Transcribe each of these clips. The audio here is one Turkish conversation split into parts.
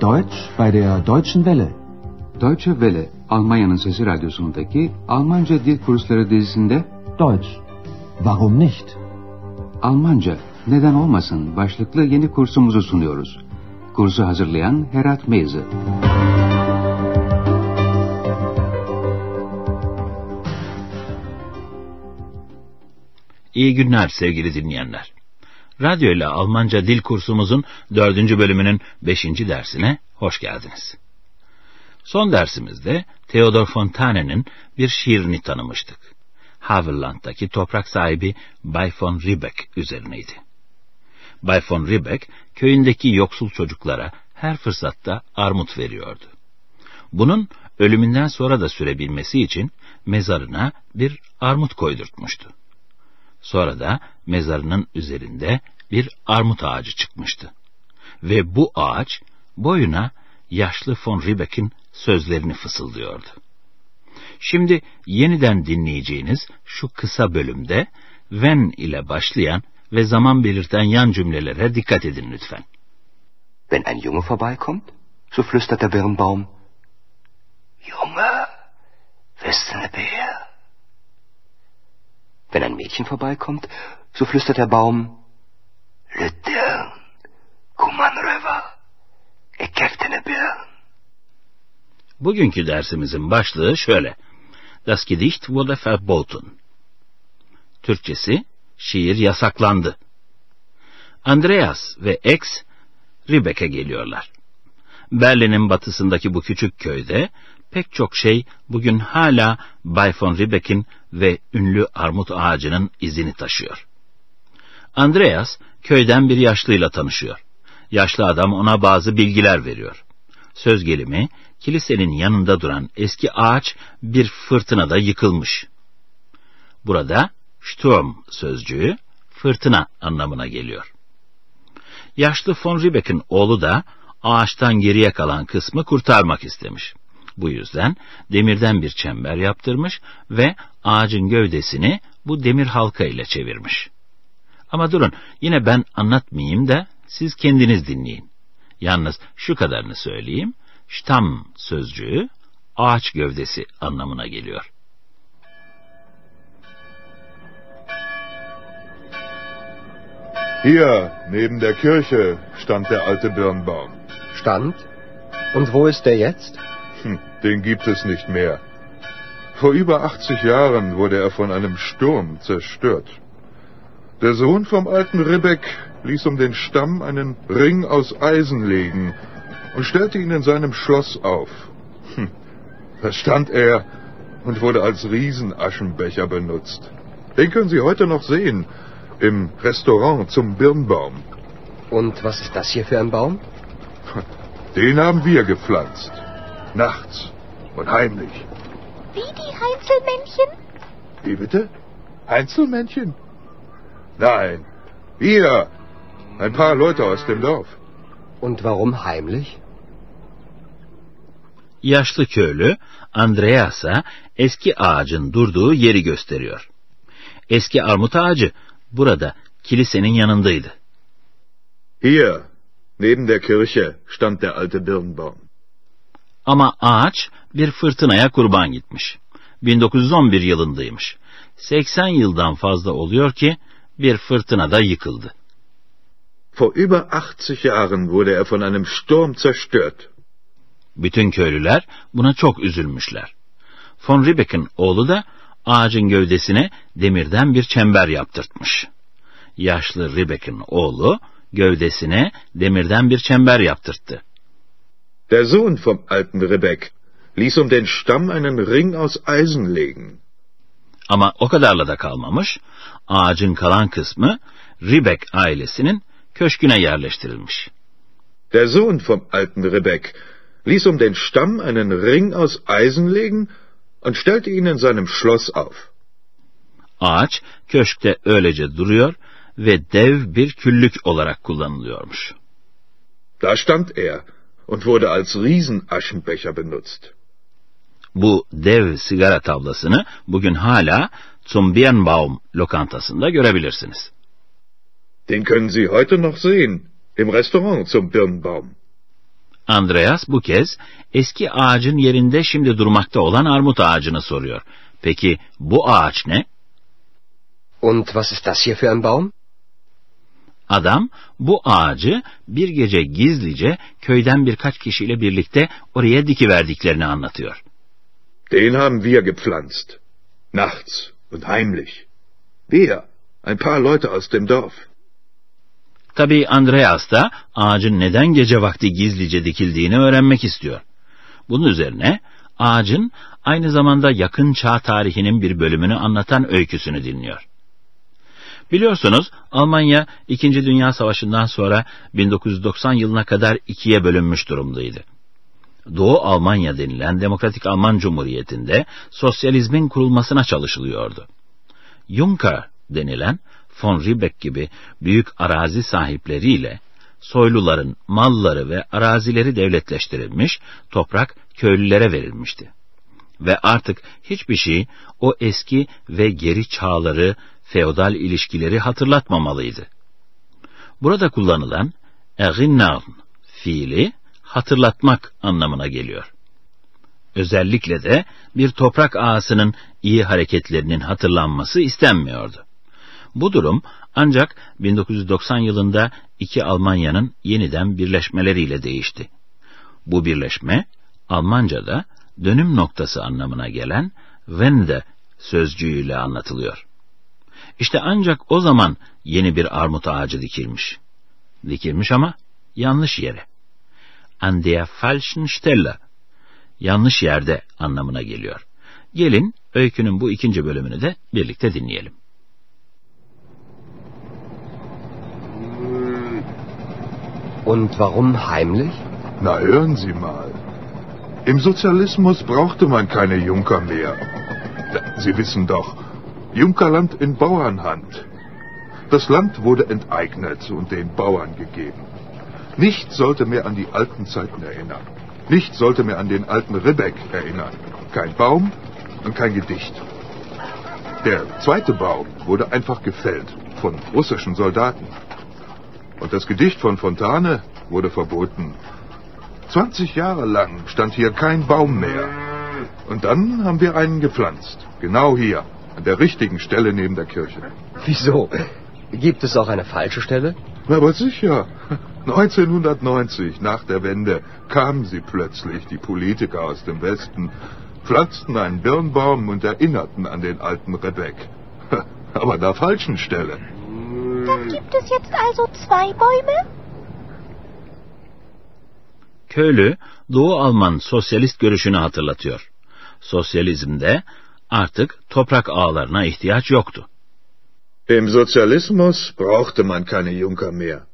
Deutsch bei der Deutschen Welle. Deutsche Welle, Almanya'nın Sesi Radyosu'ndaki Almanca Dil Kursları dizisinde Deutsch. Warum nicht? Almanca, neden olmasın başlıklı yeni kursumuzu sunuyoruz. Kursu hazırlayan Herat Meyze. İyi günler sevgili dinleyenler. Radyo ile Almanca dil kursumuzun dördüncü bölümünün beşinci dersine hoş geldiniz. Son dersimizde Theodor Fontane'nin bir şiirini tanımıştık. Havelland'daki toprak sahibi Bay von Riebeck üzerineydi. Bay von Riebeck köyündeki yoksul çocuklara her fırsatta armut veriyordu. Bunun ölümünden sonra da sürebilmesi için mezarına bir armut koydurtmuştu. Sonra da mezarının üzerinde bir armut ağacı çıkmıştı. Ve bu ağaç boyuna yaşlı von Riebeck'in sözlerini fısıldıyordu. Şimdi yeniden dinleyeceğiniz şu kısa bölümde when ile başlayan ve zaman belirten yan cümlelere dikkat edin lütfen. Wenn ein Junge vorbeikommt, so flüstert der Birnbaum, Junge, bist du ne? Wenn ein Mädchen vorbeikommt, so flüstert der Baum, Lütern, Kuman rüber, ich geb dir ne Birn. Bugünkü dersimizin başlığı şöyle. Das Gedicht wurde verboten. Türkçesi, şiir yasaklandı. Andreas ve X, Ribek'e geliyorlar. Berlin'in batısındaki bu küçük köyde pek çok şey bugün hala Bay von Riebeck'in ve ünlü armut ağacının izini taşıyor. Andreas köyden bir yaşlıyla tanışıyor. Yaşlı adam ona bazı bilgiler veriyor. Söz gelimi kilisenin yanında duran eski ağaç bir fırtınada yıkılmış. Burada Sturm sözcüğü fırtına anlamına geliyor. Yaşlı von Riebeck'in oğlu da ağaçtan geriye kalan kısmı kurtarmak istemiş. Bu yüzden demirden bir çember yaptırmış ve ağacın gövdesini bu demir halka ile çevirmiş. Ama durun yine ben anlatmayayım da siz kendiniz dinleyin. Yalnız şu kadarını söyleyeyim. Stamm sözcüğü ağaç gövdesi anlamına geliyor. Hier, neben der Kirche, stand der alte Birnbaum. Stand? Und wo ist der jetzt? Hm, den gibt es nicht mehr. Vor über 80 Jahren wurde er von einem Sturm zerstört. Der Sohn vom alten Ribbeck ließ um den Stamm einen Ring aus Eisen legen und stellte ihn in seinem Schloss auf. Hm, da stand er und wurde als Riesenaschenbecher benutzt. Den können Sie heute noch sehen im Restaurant zum Birnbaum. Und was ist das hier für ein Baum? Den haben wir gepflanzt. Nachts und heimlich. Wie die Heinzelmännchen? Wie bitte? Einzelmännchen? Nein, wir. Ein paar Leute aus dem Dorf. Und warum heimlich? Yaşlı köylü Andreas'a eski ağacın durduğu yeri gösteriyor. Eski armut ağacı burada kilisenin yanındaydı. Hier, neben der Kirche, stand der alte Birnbaum. Ama ağaç bir fırtınaya kurban gitmiş. 1911 yılındaymış. 80 yıldan fazla oluyor ki bir fırtınada yıkıldı. Vor über 80 Jahren wurde er von einem Sturm zerstört. Bütün köylüler buna çok üzülmüşler. Von Riebeck'in oğlu da ağacın gövdesine demirden bir çember yaptırtmış. Yaşlı Riebeck'in oğlu gövdesine demirden bir çember yaptırttı. Der Sohn vom alten Ribbeck ließ um den Stamm einen Ring aus Eisen legen. Ama o kadarla da kalmamış, ağacın kalan kısmı Riebeck ailesinin köşküne yerleştirilmiş. Der Sohn vom alten Ribbeck ließ um den Stamm einen Ring aus Eisen legen und stellte ihn in seinem Schloss auf. Ağaç köşkte öylece duruyor ve dev bir küllük olarak kullanılıyormuş. Da stand er und wurde als Riesenaschenbecher benutzt. Bu dev sigara tavlasını bugün hala zum Birnbaum lokantasında görebilirsiniz. Den können Sie heute noch sehen, im Restaurant zum Birnbaum. Andreas bu kez eski ağacın yerinde şimdi durmakta olan armut ağacını soruyor. Peki bu ağaç ne? Und was ist das hier für ein Baum? Adam bu ağacı bir gece gizlice köyden birkaç kişiyle birlikte oraya dikiverdiklerini anlatıyor. Den haben wir gepflanzt. Nachts und heimlich. Wir, ein paar Leute aus dem Dorf. Tabii Andreas da ağacın neden gece vakti gizlice dikildiğini öğrenmek istiyor. Bunun üzerine ağacın aynı zamanda yakın çağ tarihinin bir bölümünü anlatan öyküsünü dinliyor. Biliyorsunuz Almanya 2. Dünya Savaşı'ndan sonra 1990 yılına kadar ikiye bölünmüş durumdaydı. Doğu Almanya denilen Demokratik Alman Cumhuriyeti'nde sosyalizmin kurulmasına çalışılıyordu. Juncker denilen von Ribbeck gibi büyük arazi sahipleriyle soyluların malları ve arazileri devletleştirilmiş, toprak köylülere verilmişti. Ve artık hiçbir şey o eski ve geri çağları, feodal ilişkileri hatırlatmamalıydı. Burada kullanılan erinnern fiili hatırlatmak anlamına geliyor. Özellikle de bir toprak ağasının iyi hareketlerinin hatırlanması istenmiyordu. Bu durum ancak 1990 yılında iki Almanya'nın yeniden birleşmeleriyle değişti. Bu birleşme Almanca'da dönüm noktası anlamına gelen Wende sözcüğüyle anlatılıyor. İşte ancak o zaman yeni bir armut ağacı dikilmiş. Dikilmiş ama yanlış yere. An der falschen Stelle. Yanlış yerde anlamına geliyor. Gelin öykünün bu ikinci bölümünü de birlikte dinleyelim. Und warum heimlich? Na hören Sie mal. Im Sozialismus brauchte man keine Junker mehr. Sie wissen doch, Junkerland in Bauernhand. Das Land wurde enteignet und den Bauern gegeben. Nichts sollte mehr an die alten Zeiten erinnern. Nichts sollte mehr an den alten Ribbeck erinnern. Kein Baum und kein Gedicht. Der zweite Baum wurde einfach gefällt von russischen Soldaten. Und das Gedicht von Fontane wurde verboten. 20 Jahre lang stand hier kein Baum mehr. Und dann haben wir einen gepflanzt. Genau hier, an der richtigen Stelle neben der Kirche. Wieso? Gibt es auch eine falsche Stelle? Na, aber sicher. 1990, nach der Wende, kamen sie plötzlich, die Politiker aus dem Westen, pflanzten einen Birnbaum und erinnerten an den alten Rebek. Aber an der falschen Stelle. Dann gibt es jetzt also zwei Bäume? Köylü, Doğu Alman sosyalist görüşünü hatırlatıyor. Sosyalizmde artık toprak ağlarına ihtiyaç yoktu. Im Sozialismus brauchte man keine Junker mehr.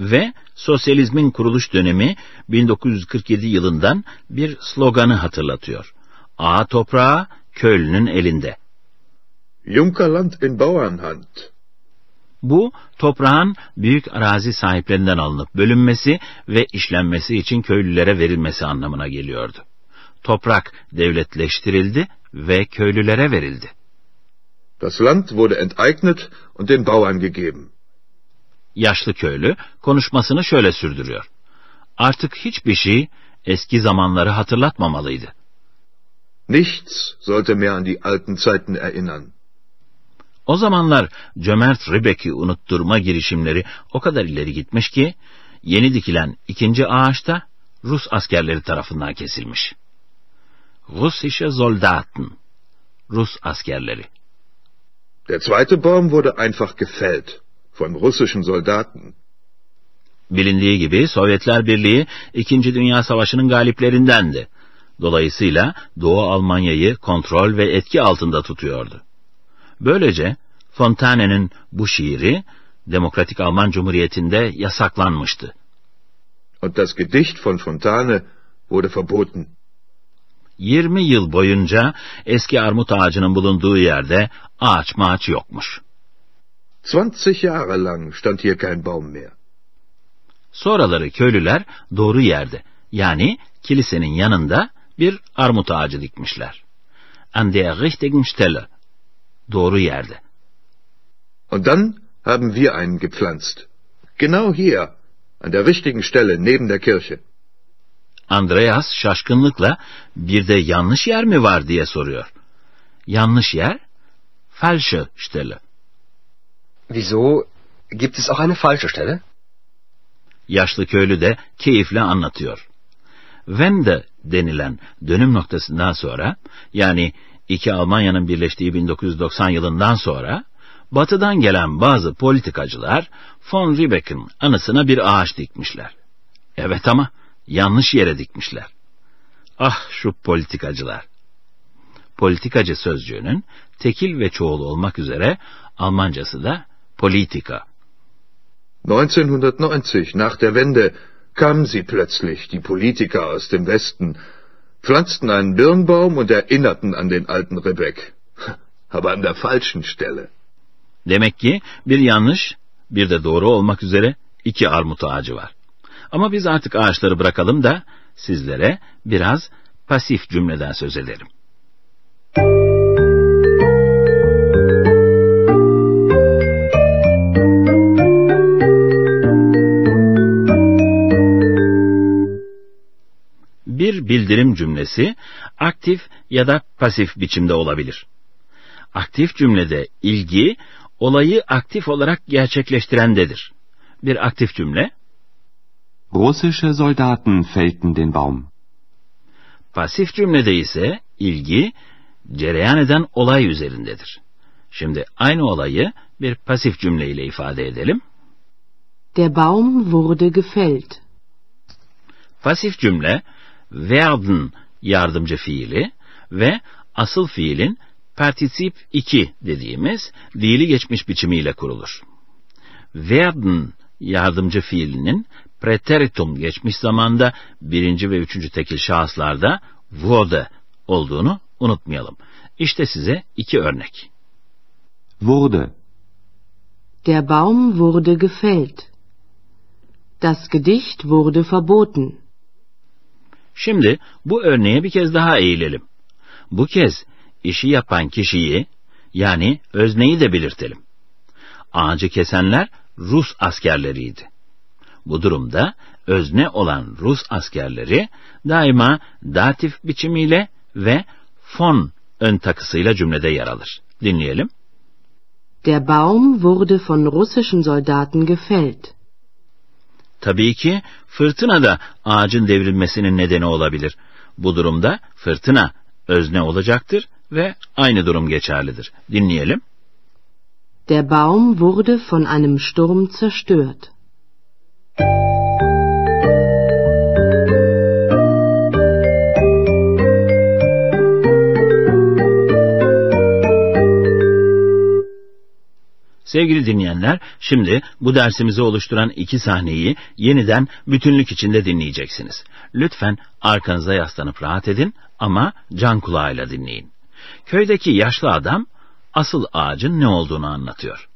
Ve sosyalizmin kuruluş dönemi 1947 yılından bir sloganı hatırlatıyor. Ağa toprağı köylünün elinde. Junkerland in Bauernhand. Bu toprağın büyük arazi sahiplerinden alınıp bölünmesi ve işlenmesi için köylülere verilmesi anlamına geliyordu. Toprak devletleştirildi ve köylülere verildi. Das Land wurde enteignet und den Bauern gegeben. Yaşlı köylü konuşmasını şöyle sürdürüyor. Artık hiçbir şey eski zamanları hatırlatmamalıydı. Nichts sollte mehr an die alten Zeiten erinnern. O zamanlar cömert Ribek'i unutturma girişimleri o kadar ileri gitmiş ki, yeni dikilen ikinci ağaçta Rus askerleri tarafından kesilmiş. Russische Soldaten, Rus askerleri. Der zweite Baum wurde einfach gefällt von russischen Soldaten. Bilindiği gibi Sovyetler Birliği İkinci Dünya Savaşı'nın galiplerindendi. Dolayısıyla Doğu Almanya'yı kontrol ve etki altında tutuyordu. Böylece Fontane'nin bu şiiri Demokratik Alman Cumhuriyeti'nde yasaklanmıştı. Und das Gedicht von Fontane wurde verboten. 20 yıl boyunca eski armut ağacının bulunduğu yerde ağaç mağaç yokmuş. 20 Jahre lang stand hier kein Baum mehr. Sonraları köylüler doğru yerde yani kilisenin yanında bir armut ağacı dikmişler. An der richtigen Stelle. Doğru yerde. Und dann haben wir einen gepflanzt. Genau hier, an der richtigen Stelle neben der Kirche. Andreas şaşkınlıkla bir de yanlış yer mi var diye soruyor. Yanlış yer? Falsche Stelle. Wieso gibt es auch eine falsche Stelle? Yaşlı köylü de keyifle anlatıyor. Wende denilen dönüm noktasından sonra yani iki Almanya'nın birleştiği 1990 yılından sonra batıdan gelen bazı politikacılar von Riebeck'in anısına bir ağaç dikmişler. Evet ama yanlış yere dikmişler. Ah şu politikacılar. Politikacı sözcüğünün tekil ve çoğul olmak üzere Almancası da politika. 1990, nach der Wende, kamen sie plötzlich, die Politiker aus dem Westen, pflanzten einen Birnbaum und erinnerten an den alten Rebek. Aber an der falschen Stelle. Demek ki bir yanlış, bir de doğru olmak üzere iki armut ağacı var. Ama biz artık ağaçları bırakalım da sizlere biraz pasif cümleden söz edelim. Bir bildirim cümlesi aktif ya da pasif biçimde olabilir. Aktif cümlede ilgi olayı aktif olarak gerçekleştirendedir. Bir aktif cümle Russische Soldaten fällten den Baum. Pasif cümlede ise ilgi cereyan eden olay üzerindedir. Şimdi aynı olayı bir pasif cümleyle ifade edelim. Der Baum wurde gefällt. Pasif cümle werden yardımcı fiili ve asıl fiilin particip 2 dediğimiz fiili geçmiş biçimiyle kurulur. Werden yardımcı fiilinin preteritum geçmiş zamanda birinci ve üçüncü tekil şahıslarda wurde olduğunu unutmayalım. İşte size iki örnek. Wurde. Der Baum wurde gefällt. Das Gedicht wurde verboten. Şimdi bu örneğe bir kez daha eğilelim. Bu kez işi yapan kişiyi yani özneyi de belirtelim. Ağacı kesenler Rus askerleriydi. Bu durumda özne olan Rus askerleri daima datif biçimiyle ve fon ön takısıyla cümlede yer alır. Dinleyelim. Der Baum wurde von russischen Soldaten gefällt. Tabii ki fırtına da ağacın devrilmesinin nedeni olabilir. Bu durumda fırtına özne olacaktır ve aynı durum geçerlidir. Dinleyelim. Der Baum wurde von einem Sturm zerstört. Sevgili dinleyenler, şimdi bu dersimizi oluşturan iki sahneyi yeniden bütünlük içinde dinleyeceksiniz. Lütfen arkanıza yaslanıp rahat edin ama can kulağıyla dinleyin. Köydeki yaşlı adam asıl ağacın ne olduğunu anlatıyor.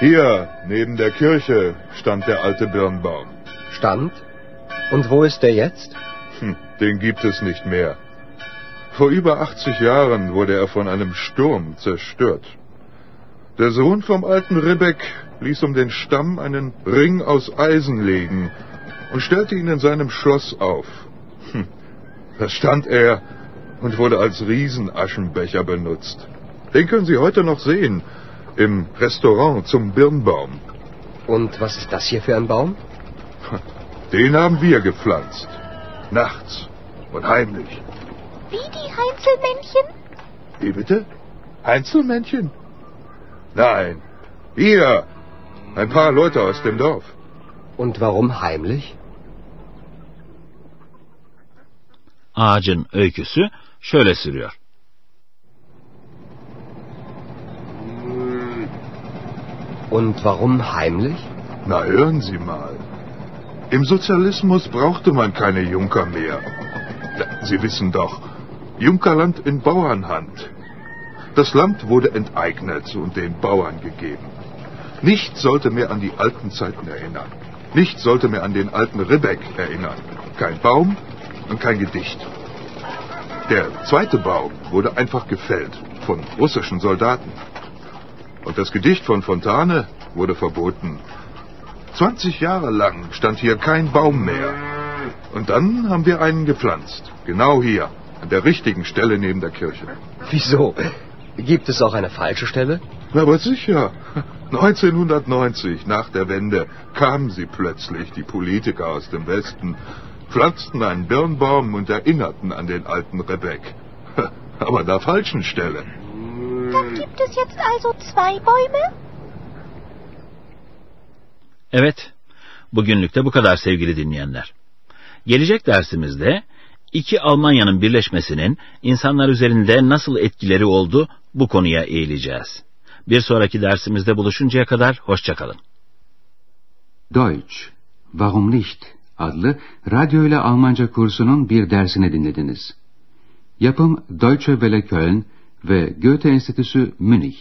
Hier, neben der Kirche, stand der alte Birnbaum. Stand? Und wo ist der jetzt? Hm, den gibt es nicht mehr. Vor über 80 Jahren wurde er von einem Sturm zerstört. Der Sohn vom alten Ribbeck ließ um den Stamm einen Ring aus Eisen legen und stellte ihn in seinem Schloss auf. Hm, da stand er und wurde als Riesenaschenbecher benutzt. Den können Sie heute noch sehen im Restaurant zum Birnbaum. Und was ist das hier für ein Baum? Den haben wir gepflanzt. Nachts und heimlich. Wie die Heinzelmännchen? Wie bitte? Einzelmännchen? Nein. Wir. Ein paar Leute aus dem Dorf. Und warum heimlich? Ağacın öyküsü şöyle sürüyor. Und warum heimlich? Na, hören Sie mal. Im Sozialismus brauchte man keine Junker mehr. Sie wissen doch, Junkerland in Bauernhand. Das Land wurde enteignet und den Bauern gegeben. Nichts sollte mehr an die alten Zeiten erinnern. Nichts sollte mehr an den alten Ribbeck erinnern. Kein Baum und kein Gedicht. Der zweite Baum wurde einfach gefällt von russischen Soldaten. Und das Gedicht von Fontane wurde verboten. 20 Jahre lang stand hier kein Baum mehr. Und dann haben wir einen gepflanzt. Genau hier, an der richtigen Stelle neben der Kirche. Wieso? Gibt es auch eine falsche Stelle? Aber sicher. 1990, nach der Wende, kamen sie plötzlich, die Politiker aus dem Westen, pflanzten einen Birnbaum und erinnerten an den alten Rebek. Aber an der falschen Stelle. Dann gibt es jetzt also zwei Bäume? Evet, bugünlük de bu kadar sevgili dinleyenler. Gelecek dersimizde iki Almanya'nın birleşmesinin insanlar üzerinde nasıl etkileri oldu bu konuya eğileceğiz. Bir sonraki dersimizde buluşuncaya kadar hoşçakalın. Deutsch, Warum nicht? adlı radyo ile Almanca kursunun bir dersini dinlediniz. Yapım Deutsche Welle Köln ve Goethe Enstitüsü Münih.